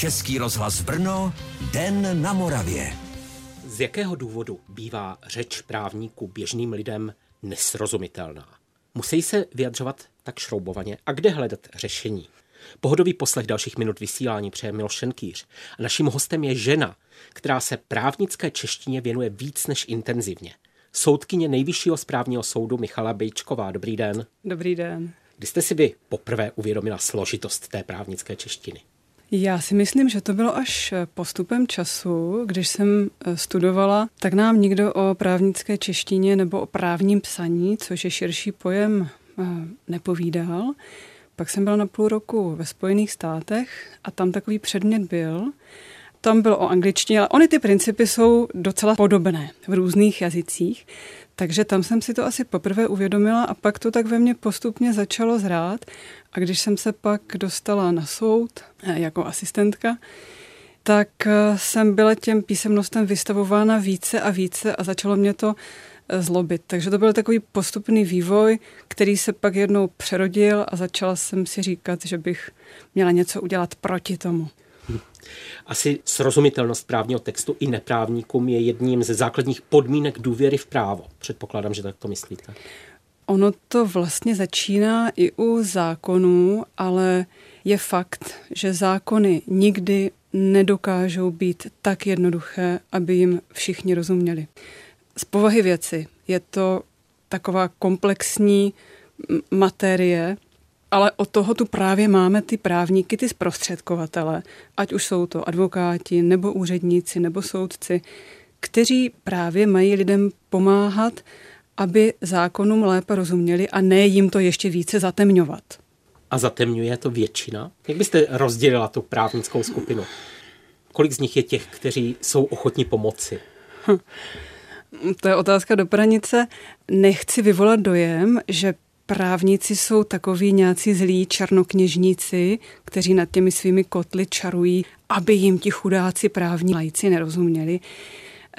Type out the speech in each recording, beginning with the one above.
Český rozhlas Brno, Den na Moravě. Z jakého důvodu bývá řeč právníků běžným lidem nesrozumitelná? Musí se vyjadřovat tak šroubovaně a kde hledat řešení? Pohodový poslech dalších minut vysílání přeje Miloš Šenkýř. A naším hostem je žena, která se právnické češtině věnuje víc než intenzivně. Soudkyně nejvyššího správního soudu Michala Bejčková. Dobrý den. Dobrý den. Kdy jste si vy poprvé uvědomila složitost té právnické češtiny? Já si myslím, že to bylo až postupem času, když jsem eh, studovala, tak nám nikdo o právnické češtině nebo o právním psaní, což je širší pojem, eh, nepovídal. Pak jsem byla na půl roku ve Spojených státech a tam takový předmět byl. Tam bylo o angličtině, ale ony ty principy jsou docela podobné v různých jazycích. Takže tam jsem si to asi poprvé uvědomila a pak to tak ve mně postupně začalo zrát. A když jsem se pak dostala na soud eh, jako asistentka, tak eh, jsem byla těm písemnostem vystavována více a více a začalo mě to eh, zlobit. Takže to byl takový postupný vývoj, který se pak jednou přerodil a začala jsem si říkat, že bych měla něco udělat proti tomu. Asi srozumitelnost právního textu i neprávníkům je jedním ze základních podmínek důvěry v právo. Předpokládám, že tak to myslíte. Ono to vlastně začíná i u zákonů, ale je fakt, že zákony nikdy nedokážou být tak jednoduché, aby jim všichni rozuměli. Z povahy věci je to taková komplexní materie, ale od toho tu právě máme ty právníky, ty zprostředkovatele, ať už jsou to advokáti, nebo úředníci, nebo soudci, kteří právě mají lidem pomáhat, aby zákonům lépe rozuměli a ne jim to ještě více zatemňovat. A zatemňuje to většina? Jak byste rozdělila tu právnickou skupinu? Kolik z nich je těch, kteří jsou ochotní pomoci? Hm. To je otázka do pranice. Nechci vyvolat dojem, že právníci jsou takoví nějací zlí černokněžníci, kteří nad těmi svými kotly čarují, aby jim ti chudáci právní lajci nerozuměli.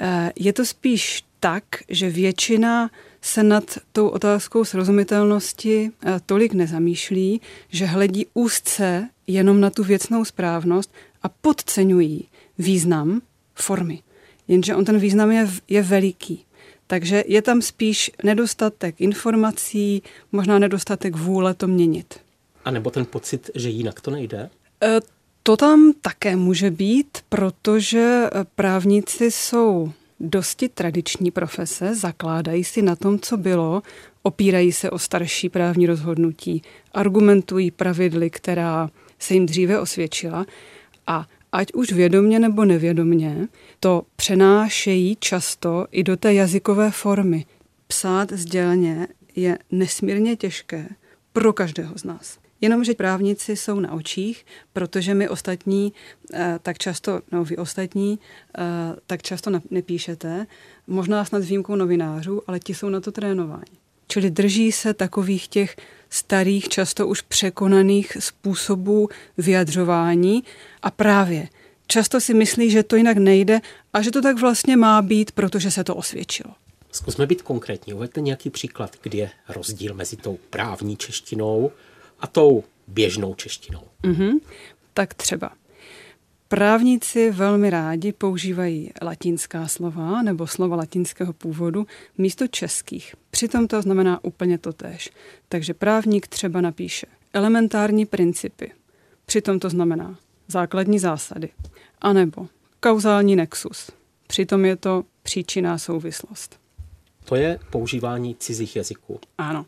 Eh, je to spíš tak, že většina se nad tou otázkou srozumitelnosti eh, tolik nezamýšlí, že hledí úzce jenom na tu věcnou správnost a podceňují význam formy. Jenže on ten význam je, je veliký. Takže je tam spíš nedostatek informací, možná nedostatek vůle to měnit. A nebo ten pocit, že jinak to nejde? E, to tam také může být, protože právníci jsou dosti tradiční profese, zakládají si na tom, co bylo, opírají se o starší právní rozhodnutí, argumentují pravidly, která se jim dříve osvědčila a ať už vědomně nebo nevědomně, to přenášejí často i do té jazykové formy. Psát sdělně je nesmírně těžké pro každého z nás. Jenomže právníci jsou na očích, protože my ostatní eh, tak často, no vy ostatní, eh, tak často nepíšete, možná snad s výjimkou novinářů, ale ti jsou na to trénováni. Čili drží se takových těch starých, často už překonaných způsobů vyjadřování a právě často si myslí, že to jinak nejde a že to tak vlastně má být, protože se to osvědčilo. Zkusme být konkrétní. Uveďte nějaký příklad, kdy je rozdíl mezi tou právní češtinou a tou běžnou češtinou. Mm-hmm. Tak třeba. Právníci velmi rádi používají latinská slova nebo slova latinského původu místo českých. Přitom to znamená úplně to tež. Takže právník třeba napíše elementární principy. Přitom to znamená základní zásady. A nebo kauzální nexus. Přitom je to příčinná souvislost. To je používání cizích jazyků. Ano.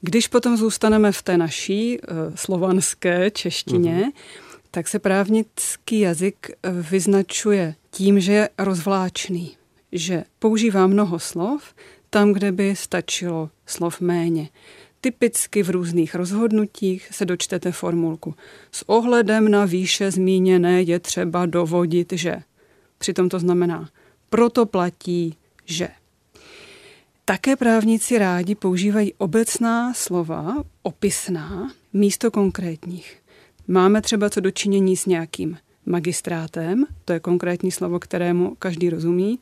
Když potom zůstaneme v té naší uh, slovanské češtině, mm-hmm. Tak se právnický jazyk eh, vyznačuje tím, že je rozvláčný, že používá mnoho slov tam, kde by stačilo slov méně. Typicky v různých rozhodnutích se dočtete formulku. S ohledem na výše zmíněné je třeba dovodit, že. Přitom to znamená, proto platí, že. Také právníci rádi používají obecná slova, opisná, místo konkrétních. Máme třeba co dočinění s nějakým magistrátem, to je konkrétní slovo, kterému každý rozumí,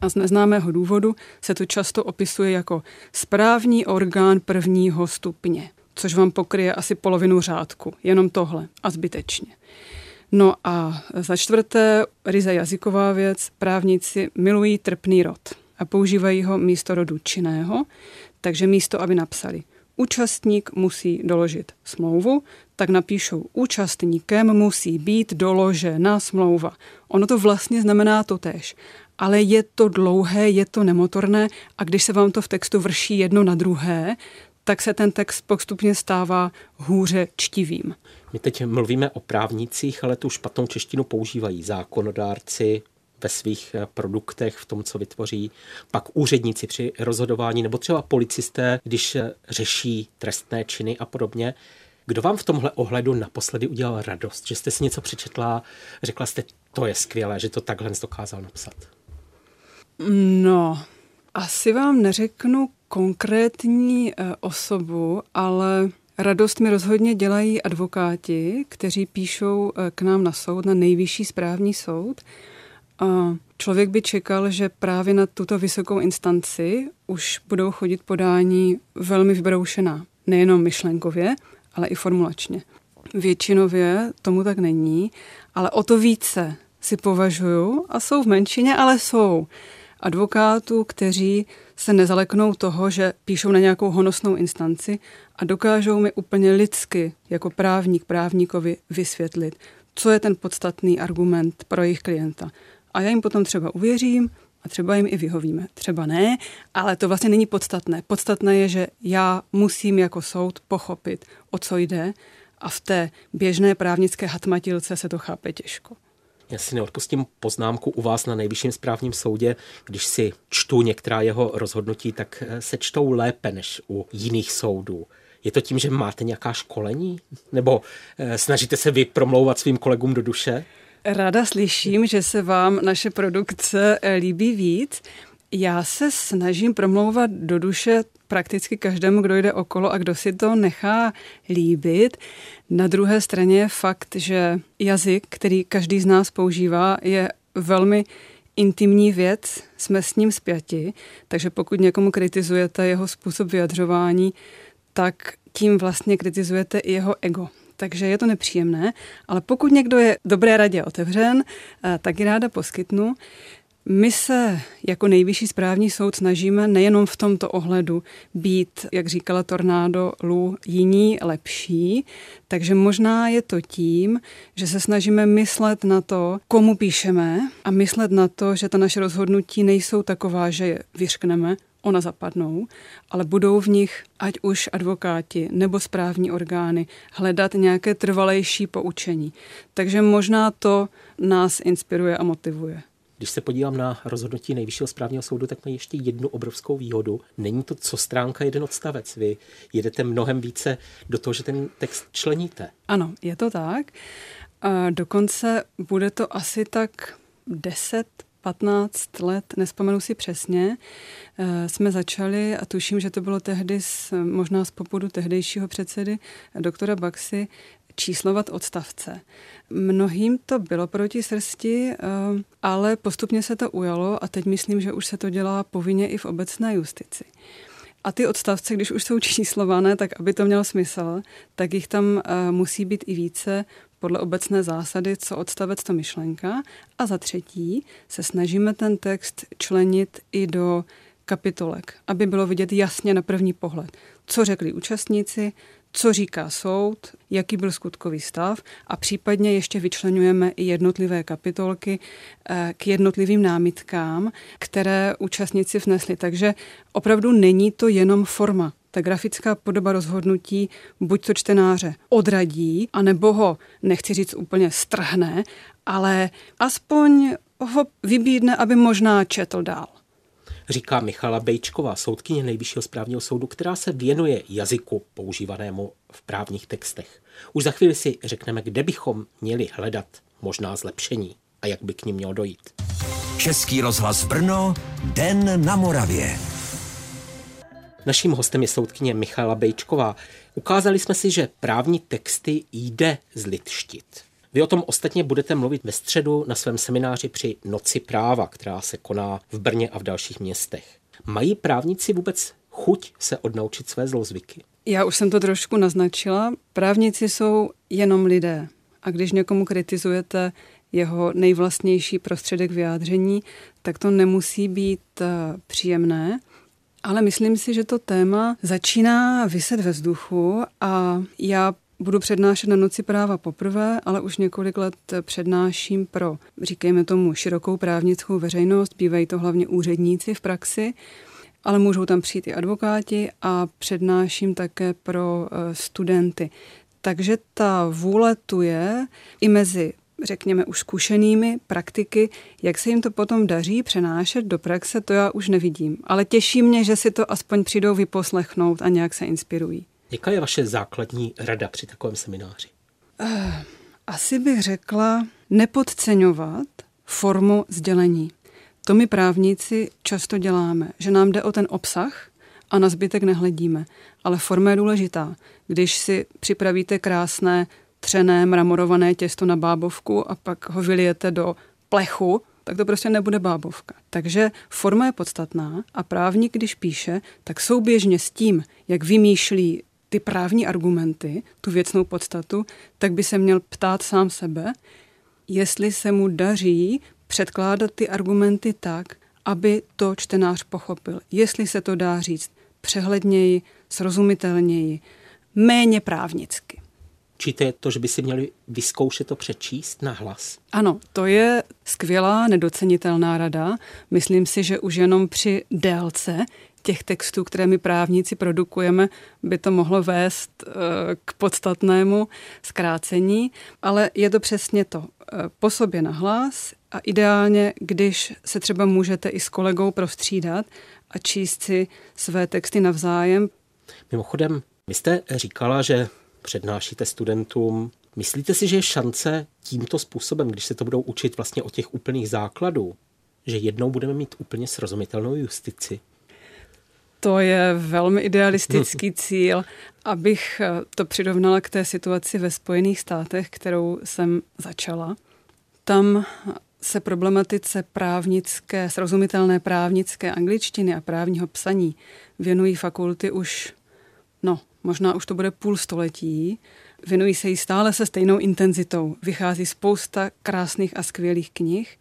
a z neznámého důvodu se to často opisuje jako správní orgán prvního stupně, což vám pokryje asi polovinu řádku, jenom tohle a zbytečně. No a za čtvrté, ryze jazyková věc, právníci milují trpný rod a používají ho místo rodu činného, takže místo, aby napsali účastník musí doložit smlouvu, tak napíšou účastníkem musí být doložena smlouva. Ono to vlastně znamená to tež, ale je to dlouhé, je to nemotorné a když se vám to v textu vrší jedno na druhé, tak se ten text postupně stává hůře čtivým. My teď mluvíme o právnících, ale tu špatnou češtinu používají zákonodárci ve svých eh, produktech, v tom, co vytvoří, pak úředníci při rozhodování, nebo třeba policisté, když eh, řeší trestné činy a podobně. Kdo vám v tomhle ohledu naposledy udělal radost, že jste si něco přečetla, řekla jste, to je skvělé, že to takhle dokázal napsat? No, asi vám neřeknu konkrétní eh, osobu, ale radost mi rozhodně dělají advokáti, kteří píšou k nám na soud, na nejvyšší správní soud. Člověk by čekal, že právě na tuto vysokou instanci už budou chodit podání velmi vybroušená. Nejenom myšlenkově, ale i formulačně. Většinově tomu tak není, ale o to více si považuju, a jsou v menšině, ale jsou, advokátů, kteří se nezaleknou toho, že píšou na nějakou honosnou instanci a dokážou mi úplně lidsky, jako právník právníkovi, vysvětlit, co je ten podstatný argument pro jejich klienta. A já jim potom třeba uvěřím a třeba jim i vyhovíme. Třeba ne, ale to vlastně není podstatné. Podstatné je, že já musím jako soud pochopit, o co jde a v té běžné právnické hatmatilce se to chápe těžko. Já si neodpustím poznámku u vás na nejvyšším správním soudě. Když si čtu některá jeho rozhodnutí, tak eh, se čtou lépe než u jiných soudů. Je to tím, že máte nějaká školení? Nebo eh, snažíte se vy promlouvat svým kolegům do duše? Rada slyším, že se vám naše produkce eh, líbí víc. Já se snažím promlouvat do duše prakticky každému, kdo jde okolo a kdo si to nechá líbit. Na druhé straně je fakt, že jazyk, který každý z nás používá, je velmi intimní věc, jsme s ním zpěti, takže pokud někomu kritizujete jeho způsob vyjadřování, tak tím vlastně kritizujete i jeho ego. Takže je to nepříjemné, ale pokud někdo je dobré radě otevřen, eh, tak ji ráda poskytnu. My se jako nejvyšší správní soud snažíme nejenom v tomto ohledu být, jak říkala Tornádo Lu, jiní lepší, takže možná je to tím, že se snažíme myslet na to, komu píšeme a myslet na to, že ta naše rozhodnutí nejsou taková, že je vyřkneme, ona zapadnou, ale budou v nich, ať už advokáti nebo správní orgány, hledat nějaké trvalejší poučení. Takže možná to nás inspiruje a motivuje. Když se podívám na rozhodnutí Nejvyššího správního soudu, tak mají ještě jednu obrovskou výhodu. Není to co stránka, jeden odstavec. Vy jedete mnohem více do toho, že ten text členíte. Ano, je to tak. A dokonce bude to asi tak 10 15 let, nespomenu si přesně, eh, jsme začali a tuším, že to bylo tehdy z, možná z popudu tehdejšího předsedy doktora Baxy číslovat odstavce. Mnohým to bylo proti srsti, eh, ale postupně se to ujalo a teď myslím, že už se to dělá povinně i v obecné justici. A ty odstavce, když už jsou číslované, tak aby to mělo smysl, tak jich tam eh, musí být i více podle obecné zásady, co odstavec to myšlenka. A za třetí se snažíme ten text členit i do kapitolek, aby bylo vidět jasně na první pohled, co řekli účastníci, co říká soud, jaký byl skutkový stav a případně ještě vyčlenujeme i jednotlivé kapitolky eh, k jednotlivým námitkám, které účastníci vnesli. Takže opravdu není to jenom forma. Ta grafická podoba rozhodnutí buď to čtenáře odradí, anebo ho, nechci říct úplně strhne, ale aspoň ho vybídne, aby možná četl dál říká Michala Bejčková, soudkyně Nejvyššího správního soudu, která se věnuje jazyku používanému v právních textech. Už za chvíli si řekneme, kde bychom měli hledat možná zlepšení a jak by k ním mělo dojít. Český rozhlas Brno, Den na Moravě. Naším hostem je soudkyně Michala Bejčková. Ukázali jsme si, že právní texty jde zlitštit. Vy o tom ostatně budete mluvit ve středu na svém semináři při Noci práva, která se koná v Brně a v dalších městech. Mají právníci vůbec chuť se odnaučit své zlozvyky? Já už jsem to trošku naznačila. Právníci jsou jenom lidé. A když někomu kritizujete jeho nejvlastnější prostředek vyjádření, tak to nemusí být eh, příjemné. Ale myslím si, že to téma začíná vyset ve vzduchu a já budu přednášet na Noci práva poprvé, ale už několik let přednáším pro, říkejme tomu, širokou právnickou veřejnost, bývají to hlavně úředníci v praxi, ale můžou tam přijít i advokáti a přednáším také pro eh, studenty. Takže ta vůle tu je i mezi řekněme, už zkušenými praktiky, jak se jim to potom daří přenášet do praxe, to já už nevidím. Ale těší mě, že si to aspoň přijdou vyposlechnout a nějak se inspirují. Jaká je vaše základní rada při takovém semináři? Uh, asi bych řekla nepodceňovat formu sdělení. To my právníci často děláme, že nám jde o ten obsah a na zbytek nehledíme. Ale forma je důležitá. Když si připravíte krásné třené mramorované těsto na bábovku a pak ho vylijete do plechu, tak to prostě nebude bábovka. Takže forma je podstatná a právník, když píše, tak souběžně s tím, jak vymýšlí ty právní argumenty, tu věcnou podstatu, tak by se měl ptát sám sebe, jestli se mu daří předkládat ty argumenty tak, aby to čtenář pochopil. Jestli se to dá říct přehledněji, srozumitelněji, méně právnicky. Určitě to, že by si měli vyzkoušet to přečíst na hlas? Ano, to je skvělá, nedocenitelná rada. Myslím si, že už jenom při délce těch textů, které my právníci produkujeme, by to mohlo vést eh, k podstatnému zkrácení, ale je to přesně to. Eh, po sobě na hlas a ideálně, když se třeba můžete i s kolegou prostřídat a číst si své texty navzájem. Mimochodem, vy jste říkala, že přednášíte studentům. Myslíte si, že je šance tímto způsobem, když se to budou učit vlastně o těch úplných základů, že jednou budeme mít úplně srozumitelnou justici? To je velmi idealistický cíl, abych eh, to přirovnala k té situaci ve Spojených státech, kterou jsem začala. Tam se problematice právnické, srozumitelné právnické angličtiny a právního psaní věnují fakulty už no, možná už to bude půl století, věnují se jí stále se stejnou intenzitou. Vychází spousta krásných a skvělých knih,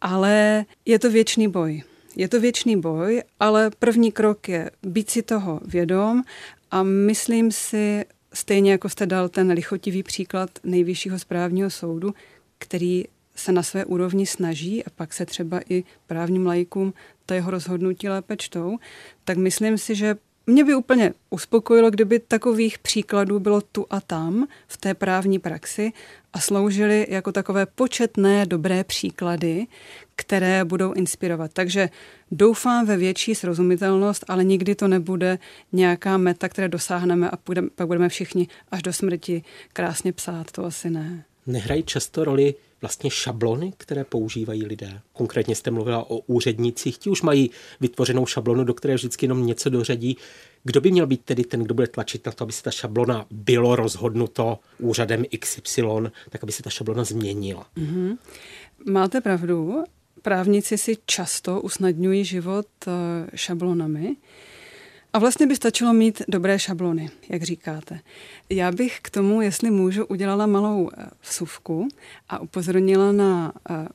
ale je to věčný boj. Je to věčný boj, ale první krok je být si toho vědom a myslím si, stejně jako jste dal ten lichotivý příklad nejvyššího správního soudu, který se na své úrovni snaží a pak se třeba i právním lajkům ta jeho rozhodnutí lépe čtou, tak myslím si, že mě by úplně uspokojilo, kdyby takových příkladů bylo tu a tam v té právní praxi a sloužily jako takové početné dobré příklady, které budou inspirovat. Takže doufám ve větší srozumitelnost, ale nikdy to nebude nějaká meta, které dosáhneme a půjdeme, pak budeme všichni až do smrti krásně psát. To asi ne. Nehrají často roli vlastně šablony, které používají lidé. Konkrétně jste mluvila o úřednících, ti už mají vytvořenou šablonu, do které vždycky jenom něco dořadí. Kdo by měl být tedy ten, kdo bude tlačit na to, aby se ta šablona bylo rozhodnuto úřadem XY, tak aby se ta šablona změnila? Mm-hmm. Máte pravdu. Právníci si často usnadňují život eh, šablonami. A vlastně by stačilo mít dobré šablony, jak říkáte. Já bych k tomu, jestli můžu, udělala malou eh, vsuvku a upozornila na eh,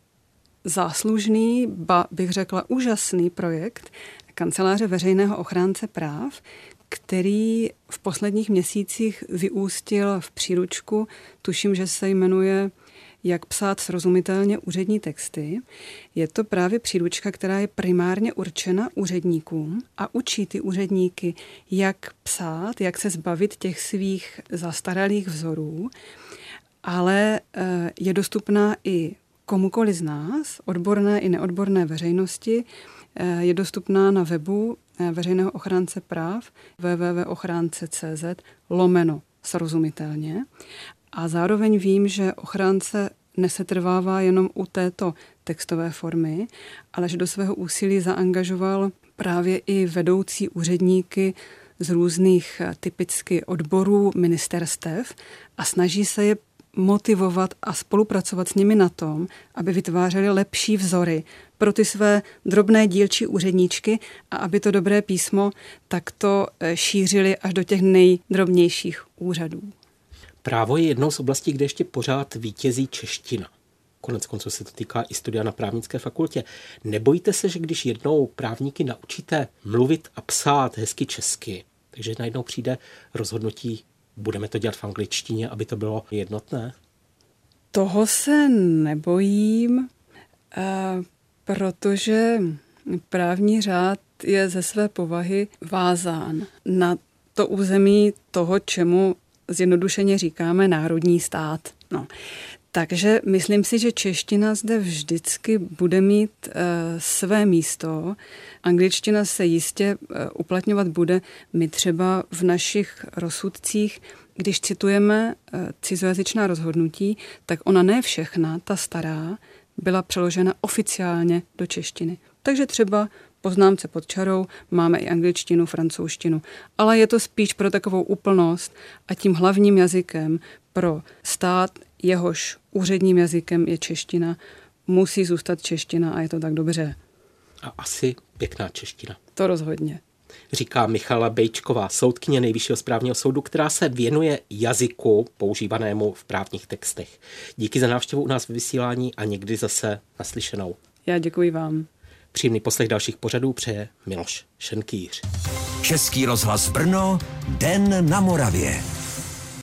záslužný, ba bych řekla úžasný projekt kanceláře veřejného ochránce práv, který v posledních měsících vyústil v příručku, tuším, že se jmenuje jak psát srozumitelně úřední texty. Je to právě příručka, která je primárně určena úředníkům a učí ty úředníky, jak psát, jak se zbavit těch svých zastaralých vzorů, ale eh, je dostupná i komukoli z nás, odborné i neodborné veřejnosti, eh, je dostupná na webu eh, veřejného ochránce práv www.ochránce.cz lomeno srozumitelně. A zároveň vím, že ochránce nesetrvává jenom u této textové formy, ale že do svého úsilí zaangažoval právě i vedoucí úředníky z různých eh, typicky odborů ministerstev a snaží se je motivovat a spolupracovat s nimi na tom, aby vytvářeli lepší vzory pro ty své drobné dílčí úředníčky a aby to dobré písmo takto eh, šířili až do těch nejdrobnějších úřadů. Právo je jednou z oblastí, kde ještě pořád vítězí čeština. Konec konců se to týká i studia na právnické fakultě. Nebojíte se, že když jednou právníky naučíte mluvit a psát hezky česky, takže najednou přijde rozhodnutí, budeme to dělat v angličtině, aby to bylo jednotné? Toho se nebojím, protože právní řád je ze své povahy vázán na to území toho, čemu zjednodušeně říkáme národní stát. No. Takže myslím si, že čeština zde vždycky bude mít e, své místo. Angličtina se jistě e, uplatňovat bude. My třeba v našich rozsudcích, když citujeme e, cizojazyčná rozhodnutí, tak ona ne všechna, ta stará, byla přeložena oficiálně do češtiny. Takže třeba poznámce pod čarou máme i angličtinu, francouzštinu, ale je to spíš pro takovou úplnost a tím hlavním jazykem pro stát, jehož úředním jazykem je čeština, musí zůstat čeština a je to tak dobře. A asi pěkná čeština. To rozhodně. Říká Michala Bejčková, soudkyně Nejvyššího správního soudu, která se věnuje jazyku používanému v právních textech. Díky za návštěvu u nás v vysílání a někdy zase naslyšenou. Já děkuji vám. Příjemný poslech dalších pořadů přeje Miloš Šenkýř. Český rozhlas Brno, Den na Moravě.